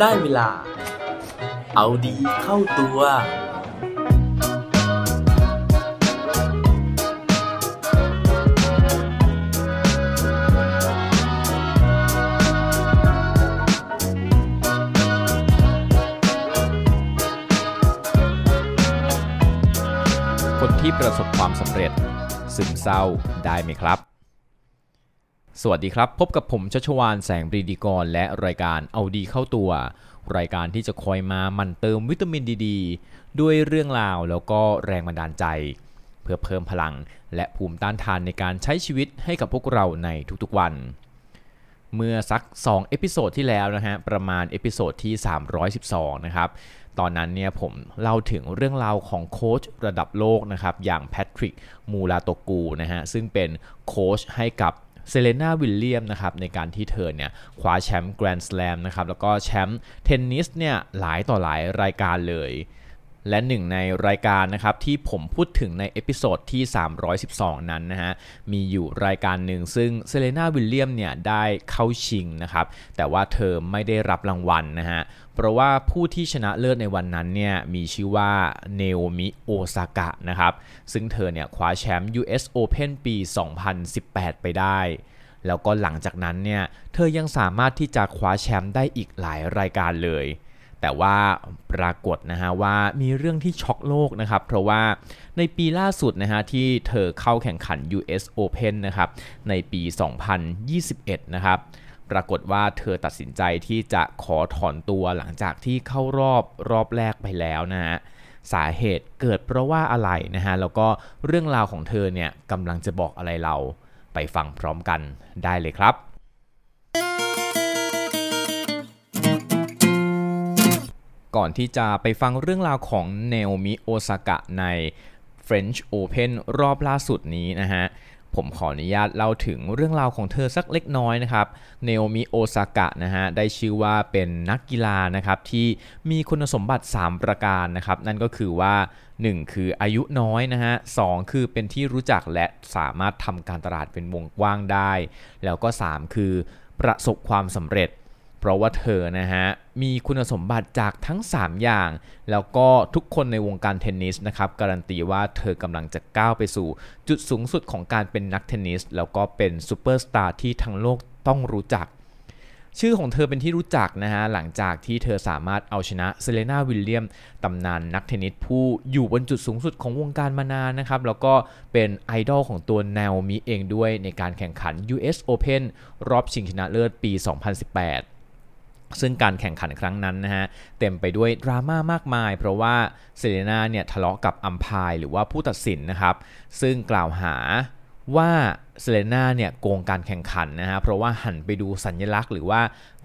ได้เวลา เอาดีเข้าตัว คนที่ประสบความสำเร็จ ซึมเศร้าได้ไหมครับ สวัสดีครับ พบกับผมชัชวานแสงปรีดีกร และรายการเอาดีเข้าตัว รายการที่จะคอยมาหมั่นเติมวิตามินดีด้วยเรื่องราวแล้วก็แรงบันดาลใจ เพื่อเพิ่มพลังและภูมิต้านทานในการใช้ชีวิตให้กับพวกเราในทุกๆวัน เมื่อสัก 2 episode ที่แล้วนะฮะ ประมาณ episode ที่ 312 นะครับ ตอนนั้นเนี่ยผมเล่าถึงเรื่องราวของโค้ชระดับโลกนะครับอย่างแพทริกมูลาโตกูนะฮะซึ่งเป็นโค้ชให้กับ เซเรนาวิลเลียมส์นะครับในการที่เธอเนี่ยคว้าแชมป์แกรนด์สแลมนะครับแล้วก็แชมป์เทนนิสเนี่ยหลายต่อหลายรายการเลย และหนึ่งในรายการนะครับที่ผมพูดถึงใน episode ที่ 312 นั้นนะฮะมีอยู่รายการหนึ่งซึ่งเซเรนาวิลเลียมส์เนี่ยได้เข้าชิงนะครับแต่ว่าเธอไม่ได้รับรางวัลนะฮะเพราะว่าผู้ที่ชนะเลิศในวันนั้นเนี่ยมีชื่อว่าเนโอมิโอซากะนะครับซึ่งเธอเนี่ยคว้าแชมป์ US Open ปี 2018 ไปได้แล้วก็หลังจากนั้นเนี่ยเธอยังสามารถที่จะคว้าแชมป์ได้อีกหลายรายการเลย แต่ว่าปรากฏนะฮะว่ามีเรื่องที่ช็อกโลกนะครับ เพราะว่าในปีล่าสุดนะฮะที่เธอเข้าแข่งขัน US Open นะครับในปี 2021 นะครับปรากฏว่าเธอตัดสินใจที่จะขอถอนตัวหลังจากที่เข้ารอบรอบแรกไปแล้วนะฮะสาเหตุเกิดเพราะว่าอะไรนะฮะแล้วก็เรื่องราวของเธอเนี่ยกำลังจะบอกอะไรเราไปฟังพร้อมกันได้เลยครับ ก่อนที่จะไปฟังเรื่องราวของเนโอมิโอซากะใน French Open รอบล่าสุดนี้นะฮะผมขออนุญาตเล่าถึงเรื่องราวของเธอสักเล็กน้อยนะครับ เนโอมิโอซากะนะฮะ ได้ชื่อว่าเป็นนักกีฬานะครับที่มีคุณสมบัติ 3 ประการนะครับ นั่นก็คือว่า 1 คืออายุน้อยนะฮะสคือเป็นที่รู้จักและสามารถทำการตลาดเป็นวงกว้างได้ แล้วก็ 3 คือประสบความสำเร็จ เพราะว่าเธอนะฮะมีคุณสมบัติจากทั้ง 3 อย่าง แล้วก็ทุกคนในวงการเทนนิสนะครับการันตีว่าเธอกำลังจะก้าวไปสู่ จุดสูงสุดของการเป็นนักเทนนิส แล้วก็เป็นซูเปอร์สตาร์ที่ทั้งโลกต้องรู้จัก ชื่อของเธอเป็นที่รู้จักนะฮะหลังจากที่เธอสามารถเอาชนะเซเรนาวิลเลียมส์ตำนานนักเทนนิสผู้อยู่บนจุดสูงสุดของวงการมานานนะครับแล้วก็เป็นไอดอลของตัวนาโอมิเองด้วยในการแข่งขัน US Open รอบชิงชนะเลิศปี 2018 ซึ่งการแข่งขันครั้งนั้นนะฮะเต็มไปด้วยดราม่ามากมาย เพราะว่าเซเรนาเนี่ยทะเลาะกับ umpire หรือว่าผู้ตัดสินนะครับ ซึ่งกล่าวหาว่าเซเรนาเนี่ยโกงการแข่งขันนะฮะเพราะว่าหันไปดูสัญลักษณ์ หรือว่า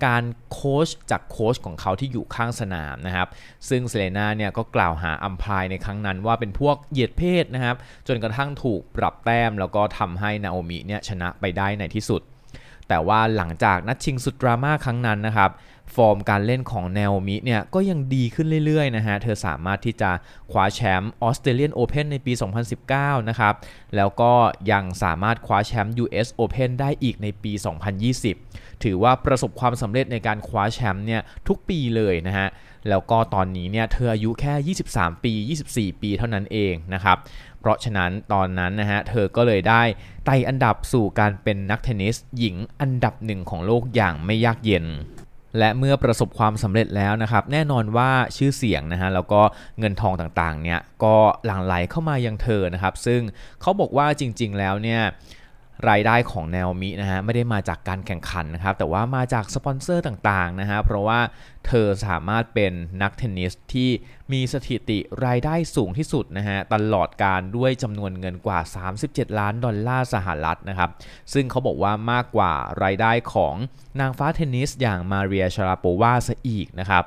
การโค้ชจากโค้ชของเขาที่อยู่ข้างสนามนะครับ ซึ่งเซเรนาเนี่ยก็กล่าวหา umpire ในครั้งนั้นว่าเป็นพวกเหยียดเพศนะครับ จนกระทั่งถูกปรับแต้มแล้วก็ทำให้นาโอมิเนี่ยชนะไปได้ในที่สุด แต่ว่าหลังจากนัดชิงสุดดราม่าครั้งนั้นนะครับ ฟอร์มการเล่นของแนวมิเนี่ยก็ยังดีขึ้นเรื่อยๆนะฮะ เธอสามารถที่จะคว้าแชมป์ออสเตรเลียนโอเพนในปี 2019 นะครับ แล้วก็ยังสามารถคว้าแชมป์ US Open ได้อีกในปี 2020 ถือว่าประสบความสำเร็จในการคว้าแชมป์เนี่ยทุกปีเลยนะฮะ แล้วก็ตอนนี้เนี่ยเธออายุแค่ 23 ปี 24 ปีเท่านั้นเองนะครับเพราะฉะนั้นตอนนั้นนะฮะเธอก็เลยได้ไต่อันดับสู่การเป็นนักเทนนิสหญิงอันดับหนึ่งของโลกอย่างไม่ยากเย็น และเมื่อประสบความสำเร็จแล้วนะครับ แน่นอนว่าชื่อเสียงนะฮะแล้วก็เงินทองต่างๆเนี่ยก็หลั่งไหลเข้ามายังเธอนะครับ ซึ่งเขาบอกว่าจริง ๆ แล้วเนี่ย รายได้ของแนวมินะฮะไม่ได้มาจากการแข่งขันนะครับแต่ว่ามาจากสปอนเซอร์ต่างๆนะฮะเพราะว่าเธอสามารถเป็นนักเทนนิสที่มีสถิติรายได้สูงที่สุดนะฮะตลอดการด้วยจำนวนเงินกว่า 37 ล้านดอลลาร์สหรัฐนะครับซึ่งเขาบอกว่ามากกว่ารายได้ของนางฟ้าเทนนิสอย่างมาเรียชาราโปวาซะอีกนะครับ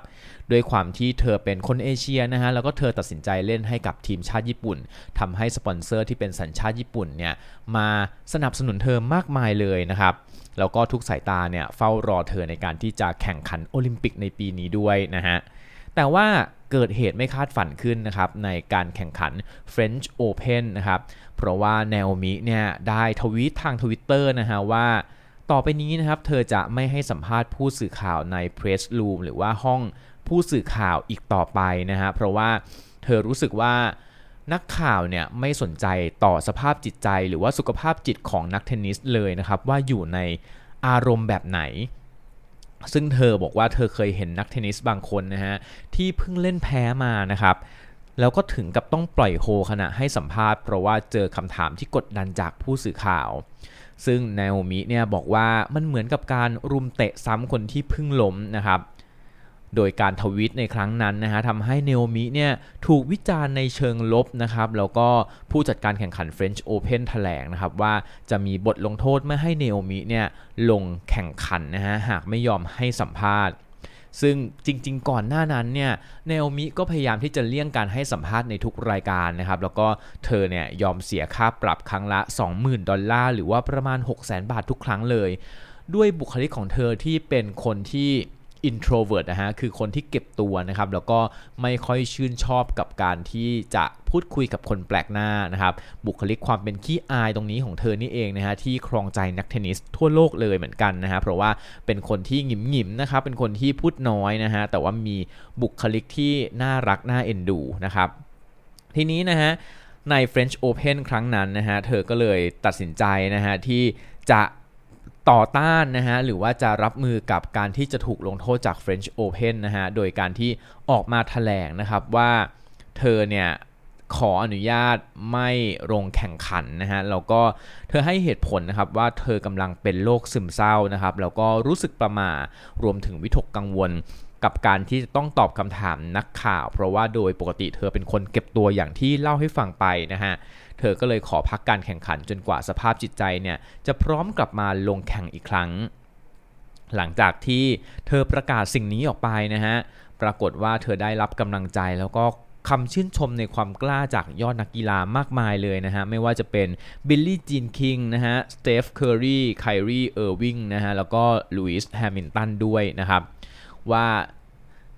ด้วยความที่เธอเป็นคนเอเชียนะฮะแล้วก็เธอตัดสินใจเล่นให้กับทีมชาติญี่ปุ่นทำให้สปอนเซอร์ที่เป็นสัญชาติญี่ปุ่นเนี่ยมาสนับสนุนเธอมากมายเลยนะครับแล้วก็ทุกสายตาเนี่ยเฝ้ารอเธอในการที่จะแข่งขันโอลิมปิกในปีนี้ด้วยนะฮะแต่ว่าเกิดเหตุไม่คาดฝันขึ้นนะครับในการแข่งขัน French Open นะครับเพราะว่าแนวมิเนี่ยได้ทวีตทางทวิตเตอร์นะฮะว่าต่อไปนี้นะครับเธอจะไม่ให้สัมภาษณ์ผู้สื่อข่าวใน press room หรือว่าห้อง ผู้สื่อข่าวอีกต่อไปนะฮะเพราะว่าเธอรู้สึกว่านักข่าวเนี่ยไม่สนใจต่อสภาพจิตใจ หรือว่าสุขภาพจิตของนักเทนนิสเลยนะครับว่าอยู่ในอารมณ์แบบไหน ซึ่งเธอบอกว่าเธอเคยเห็นนักเทนนิสบางคนนะฮะที่เพิ่งเล่นแพ้มานะครับแล้วก็ถึงกับต้องปล่อยโฮขณะให้สัมภาษณ์เพราะว่าเจอคำถามที่กดดันจากผู้สื่อข่าว ซึ่งนาโอมิเนี่ยบอกว่ามันเหมือนกับการรุมเตะซ้ำคนที่เพิ่งล้มนะครับ โดยการทวิตในครั้งนั้นนะฮะทำให้เนโอมิเนี่ยถูกวิจารณ์ในเชิงลบนะครับแล้วก็ผู้จัดการแข่งขัน French Open แถลงนะครับว่าจะมีบทลงโทษไม่ให้เนโอมิเนี่ยลงแข่งขันนะฮะหากไม่ยอมให้สัมภาษณ์ซึ่งจริงๆ ก่อนหน้านั้นเนี่ยเนโอมิก็พยายามที่จะเลี่ยงการให้สัมภาษณ์ในทุกรายการนะครับ แล้วก็เธอเนี่ยยอมเสียค่าปรับครั้งละ 20,000 ดอลลาร์ หรือว่าประมาณ 600,000 บาททุกครั้งเลย ด้วยบุคลิกของเธอที่เป็นคนที่ introvert นะฮะคือคนที่เก็บตัวนะครับแล้วก็ไม่ค่อยชื่นชอบกับการที่จะพูดคุยกับคนแปลกหน้านะครับบุคลิกความเป็นขี้อายตรงนี้ของเธอนี่เองนะฮะที่ครองใจนักเทนนิสทั่วโลกเลยเหมือนกันนะฮะเพราะว่าเป็นคนที่หงิมหงิมนะครับเป็นคนที่พูดน้อยนะฮะแต่ว่ามีบุคลิกที่น่ารักน่าเอ็นดูนะครับทีนี้นะฮะใน French Open ครั้งนั้นนะฮะเธอก็เลยตัดสินใจนะฮะที่จะ ต่อต้านนะฮะหรือว่าจะรับมือกับการที่จะถูกลงโทษจาก French Open นะฮะโดยการที่ออกมาถแถลงนะครับว่าเธอเนี่ยขออนุญาตไม่ลงแข่งขันนะฮะแล้วก็เธอให้เหตุผลนะครับว่าเธอกำลังเป็นโรคซึมเศร้านะครับแล้วก็รู้สึกประมารวมถึงวิตกกังวล กับการที่จะต้องตอบคำถามนักข่าว เพราะว่าโดยปกติเธอเป็นคนเก็บตัวอย่างที่เล่าให้ฟังไปนะฮะ เธอก็เลยขอพักการแข่งขันจนกว่าสภาพจิตใจเนี่ยจะพร้อมกลับมาลงแข่งอีกครั้ง หลังจากที่เธอประกาศสิ่งนี้ออกไปนะฮะ ปรากฏว่าเธอได้รับกำลังใจแล้วก็คำชื่นชมในความกล้าจากยอดนักกีฬามากมายเลยนะฮะ ไม่ว่าจะเป็นบิลลี่จีนคิงนะฮะ สเตฟเคอร์รีไครีเออร์วิงนะฮะ แล้วก็ลูอิสแฮมิลตันด้วยนะครับ ว่า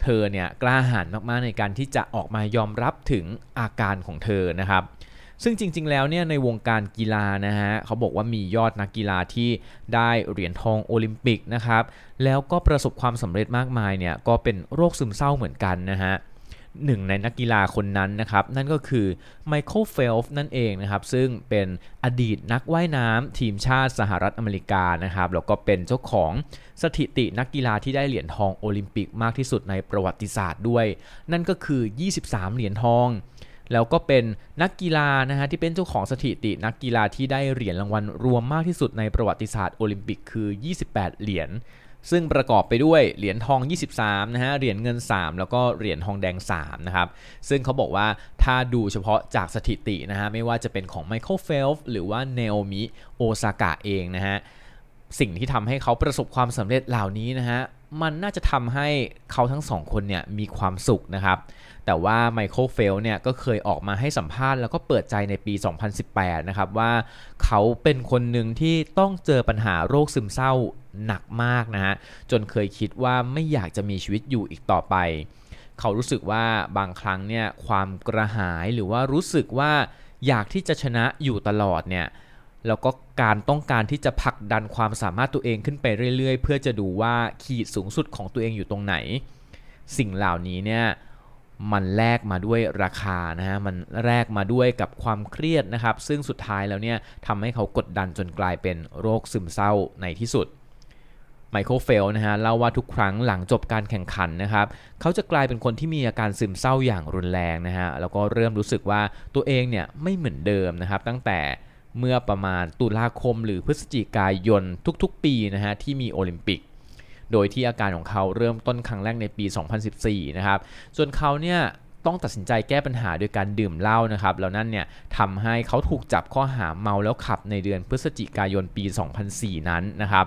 เธอเนี่ยกล้าหาญมากๆในการที่จะออกมายอมรับถึงอาการของเธอนะครับ ซึ่งจริงๆแล้วเนี่ยในวงการกีฬานะฮะเขาบอกว่ามียอดนักกีฬาที่ได้เหรียญทองโอลิมปิกนะครับแล้วก็ประสบความสำเร็จมากมายเนี่ยก็เป็นโรคซึมเศร้าเหมือนกันนะฮะ หนึ่งในนักกีฬาคนนั้นนะครับ นั่นก็คือไมเคิลเฟลป์สนั่นเองนะครับ ซึ่งเป็นอดีตนักว่ายน้ำทีมชาติสหรัฐอเมริกานะครับ แล้วก็เป็นเจ้าของสถิตินักกีฬาที่ได้เหรียญทองโอลิมปิกมากที่สุดในประวัติศาสตร์ด้วย นั่นก็คือ 23 เหรียญทองแล้วก็เป็นนักกีฬานะฮะที่เป็นเจ้าของสถิตินักกีฬาที่ได้เหรียญรางวัลรวมมากที่สุดในประวัติศาสตร์โอลิมปิกคือ 28 เหรียญ ซึ่งประกอบไปด้วยเหรียญทอง 23 นะฮะ เหรียญเงิน 3 แล้วก็เหรียญทองแดง 3 นะครับ ซึ่งเขาบอกว่าถ้าดูเฉพาะจากสถิตินะฮะ ไม่ว่าจะเป็นของไมเคิลเฟลป์สหรือว่านาโอมิโอซากะเองนะฮะ สิ่งที่ทำให้เขาประสบความสำเร็จเหล่านี้นะฮะ มันน่าจะทำให้เขาทั้งสองคนเนี่ยมีความสุขนะครับ แต่ว่าไมเคิลเฟลป์สเนี่ยก็เคยออกมาให้สัมภาษณ์แล้วก็เปิดใจในปี 2018 นะครับว่าเขาเป็นคนหนึ่งที่ต้องเจอปัญหาโรคซึมเศร้าหนักมากนะฮะจนเคยคิดว่าไม่อยากจะมีชีวิตอยู่อีกต่อไป เขารู้สึกว่าบางครั้งเนี่ยความกระหายหรือว่ารู้สึกว่าอยากที่จะชนะอยู่ตลอดเนี่ย แล้วก็การต้องการที่จะผลักดันความสามารถตัวเองขึ้นไปเรื่อย ๆ เพื่อจะดูว่าขีดสูงสุดของตัวเองอยู่ตรงไหน สิ่งเหล่านี้เนี่ยมันแลกมาด้วยราคานะฮะมันแลกมาด้วยกับความเครียดนะครับ ซึ่งสุดท้ายแล้วเนี่ยทำให้เขากดดันจนกลายเป็นโรคซึมเศร้าในที่สุดไมเคิลเฟลป์นะฮะเล่าว่าทุกครั้งหลังจบการแข่งขันนะครับ เขาจะกลายเป็นคนที่มีอาการซึมเศร้าอย่างรุนแรงนะฮะแล้วก็เริ่มรู้สึกว่าตัวเองเนี่ยไม่เหมือนเดิมนะครับ ตั้งแต่ เมื่อประมาณตุลาคมหรือพฤศจิกายนทุกๆ ปีนะฮะที่มีโอลิมปิก โดยที่อาการของเขาเริ่มต้นครั้งแรกในปี 2014 นะครับส่วนเขาเนี่ยต้องตัดสินใจแก้ปัญหาโดยการดื่มเหล้านะครับแล้วนั่นเนี่ยทำให้เขาถูกจับข้อหาเมาแล้วขับในเดือนพฤศจิกายนปี 2004 นั้นนะครับ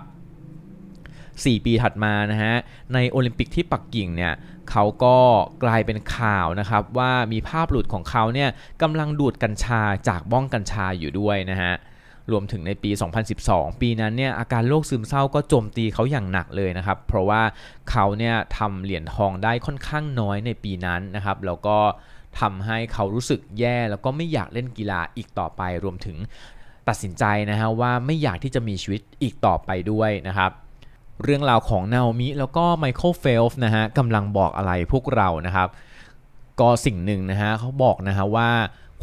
4 ปีถัดมานะฮะ ในโอลิมปิกที่ปักกิ่งเนี่ยเขาก็กลายเป็นข่าวนะครับว่ามีภาพหลุดของเขาเนี่ยกำลังดูดกัญชาจากบ้องกัญชาอยู่ด้วยนะฮะรวมถึงในปี 2012 ปีนั้นเนี่ยอาการโรคซึมเศร้าก็โจมตีเขาอย่างหนักเลยนะครับ เพราะว่าเขาเนี่ยทำเหรียญทองได้ค่อนข้างน้อยในปีนั้นนะครับ แล้วก็ทำให้เขารู้สึกแย่แล้วก็ไม่อยากเล่นกีฬาอีกต่อไป รวมถึงตัดสินใจนะฮะว่าไม่อยากที่จะมีชีวิตอีกต่อไปด้วยนะครับ เรื่องราวของนาโอมิแล้วก็ไมเคิลเฟลป์นะฮะกำลังบอกอะไรพวกเรานะครับ ก็สิ่งหนึ่งนะฮะเขาบอกนะฮะว่า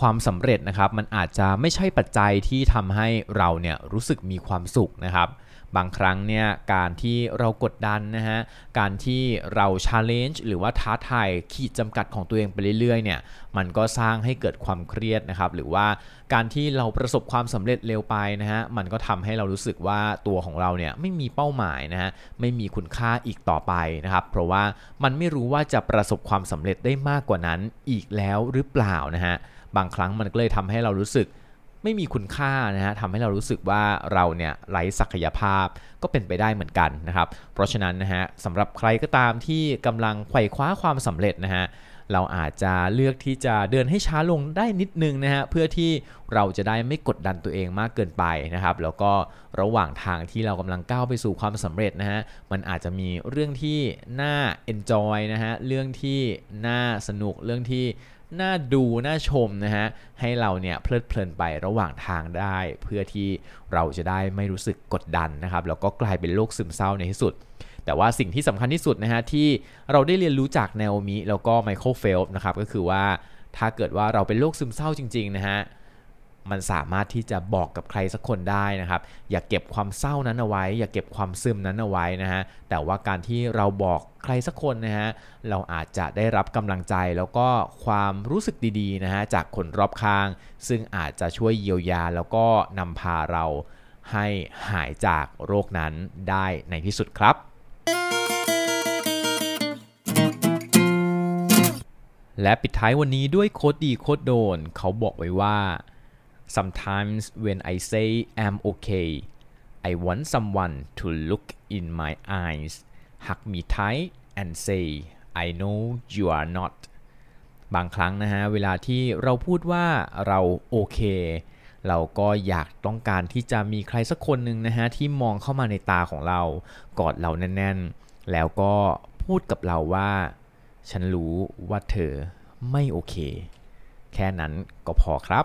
ความสำเร็จนะครับมันอาจจะไม่ใช่ปัจจัยที่ทำให้เราเนี่ยรู้สึกมีความสุขนะครับ บางครั้งเนี่ยการที่เรากดดันนะฮะการที่เรา challenge หรือว่าท้าทายขีดจำกัดของตัวเองไปเรื่อยๆเนี่ยมันก็สร้างให้เกิดความเครียดนะครับหรือว่าการที่เราประสบความสำเร็จเร็วไปนะฮะมันก็ทำให้เรารู้สึกว่าตัวของเราเนี่ยไม่มีเป้าหมายนะฮะไม่มีคุณค่าอีกต่อไปนะครับเพราะว่ามันไม่รู้ว่าจะประสบความสำเร็จได้มากกว่านั้นอีกแล้วหรือเปล่านะฮะบางครั้งมันก็เลยทำให้เรารู้สึก ไม่มีคุณค่านะฮะทำให้เรารู้สึกว่าเราเนี่ยไร้ศักยภาพก็เป็นไปได้เหมือนกันนะครับ เพราะฉะนั้นนะฮะสำหรับใครก็ตามที่กำลังไขว่คว้าความสำเร็จนะฮะเราอาจจะเลือกที่จะเดินให้ช้าลงได้นิดนึงนะฮะเพื่อที่เราจะได้ไม่กดดันตัวเองมากเกินไปนะครับ แล้วก็ระหว่างทางที่เรากำลังก้าวไปสู่ความสำเร็จนะฮะมันอาจจะมีเรื่องที่น่า enjoy นะฮะเรื่องที่น่าสนุกเรื่องที่ น่าดู น่าชมนะฮะ ให้เราเนี่ยเพลิดเพลินไประหว่างทางได้ เพื่อที่เราจะได้ไม่รู้สึกกดดันนะครับ แล้วก็กลายเป็นโรคซึมเศร้าในที่สุด แต่ว่าสิ่งที่สำคัญที่สุดนะฮะ ที่เราได้เรียนรู้จากนาโอมิแล้วก็ไมเคิลเฟลป์นะครับ ก็คือว่าถ้าเกิดว่าเราเป็นโรคซึมเศร้าจริง ๆ นะฮะ มันสามารถที่จะบอกกับใครสักคนได้นะครับ อย่าเก็บความเศร้านั้นเอาไว้ อย่าเก็บความซึมนั้นเอาไว้นะฮะแต่ว่าการที่เราบอกใครสักคนนะฮะเราอาจจะได้รับกำลังใจแล้วก็ความรู้สึกดีๆนะฮะจากคนรอบข้าง ซึ่งอาจจะช่วยเยียวยาแล้วก็นำพาเราให้หายจากโรคนั้นได้ในที่สุดครับและปิดท้ายวันนี้ด้วยโคดดีโคดโดน เขาบอกไว้ว่า sometimes when I say I'm okay I want someone to look in my eyes hug me tight and say I know you are not บางครั้งนะฮะ เวลาที่เราพูดว่าเราโอเค เราก็อยากต้องการที่จะมีใครสักคนหนึ่งนะฮะ ที่มองเข้ามาในตาของเรา กอดเราแน่น ๆ แล้วก็พูดกับเราว่า ฉันรู้ว่าเธอไม่โอเค แค่นั้นก็พอครับ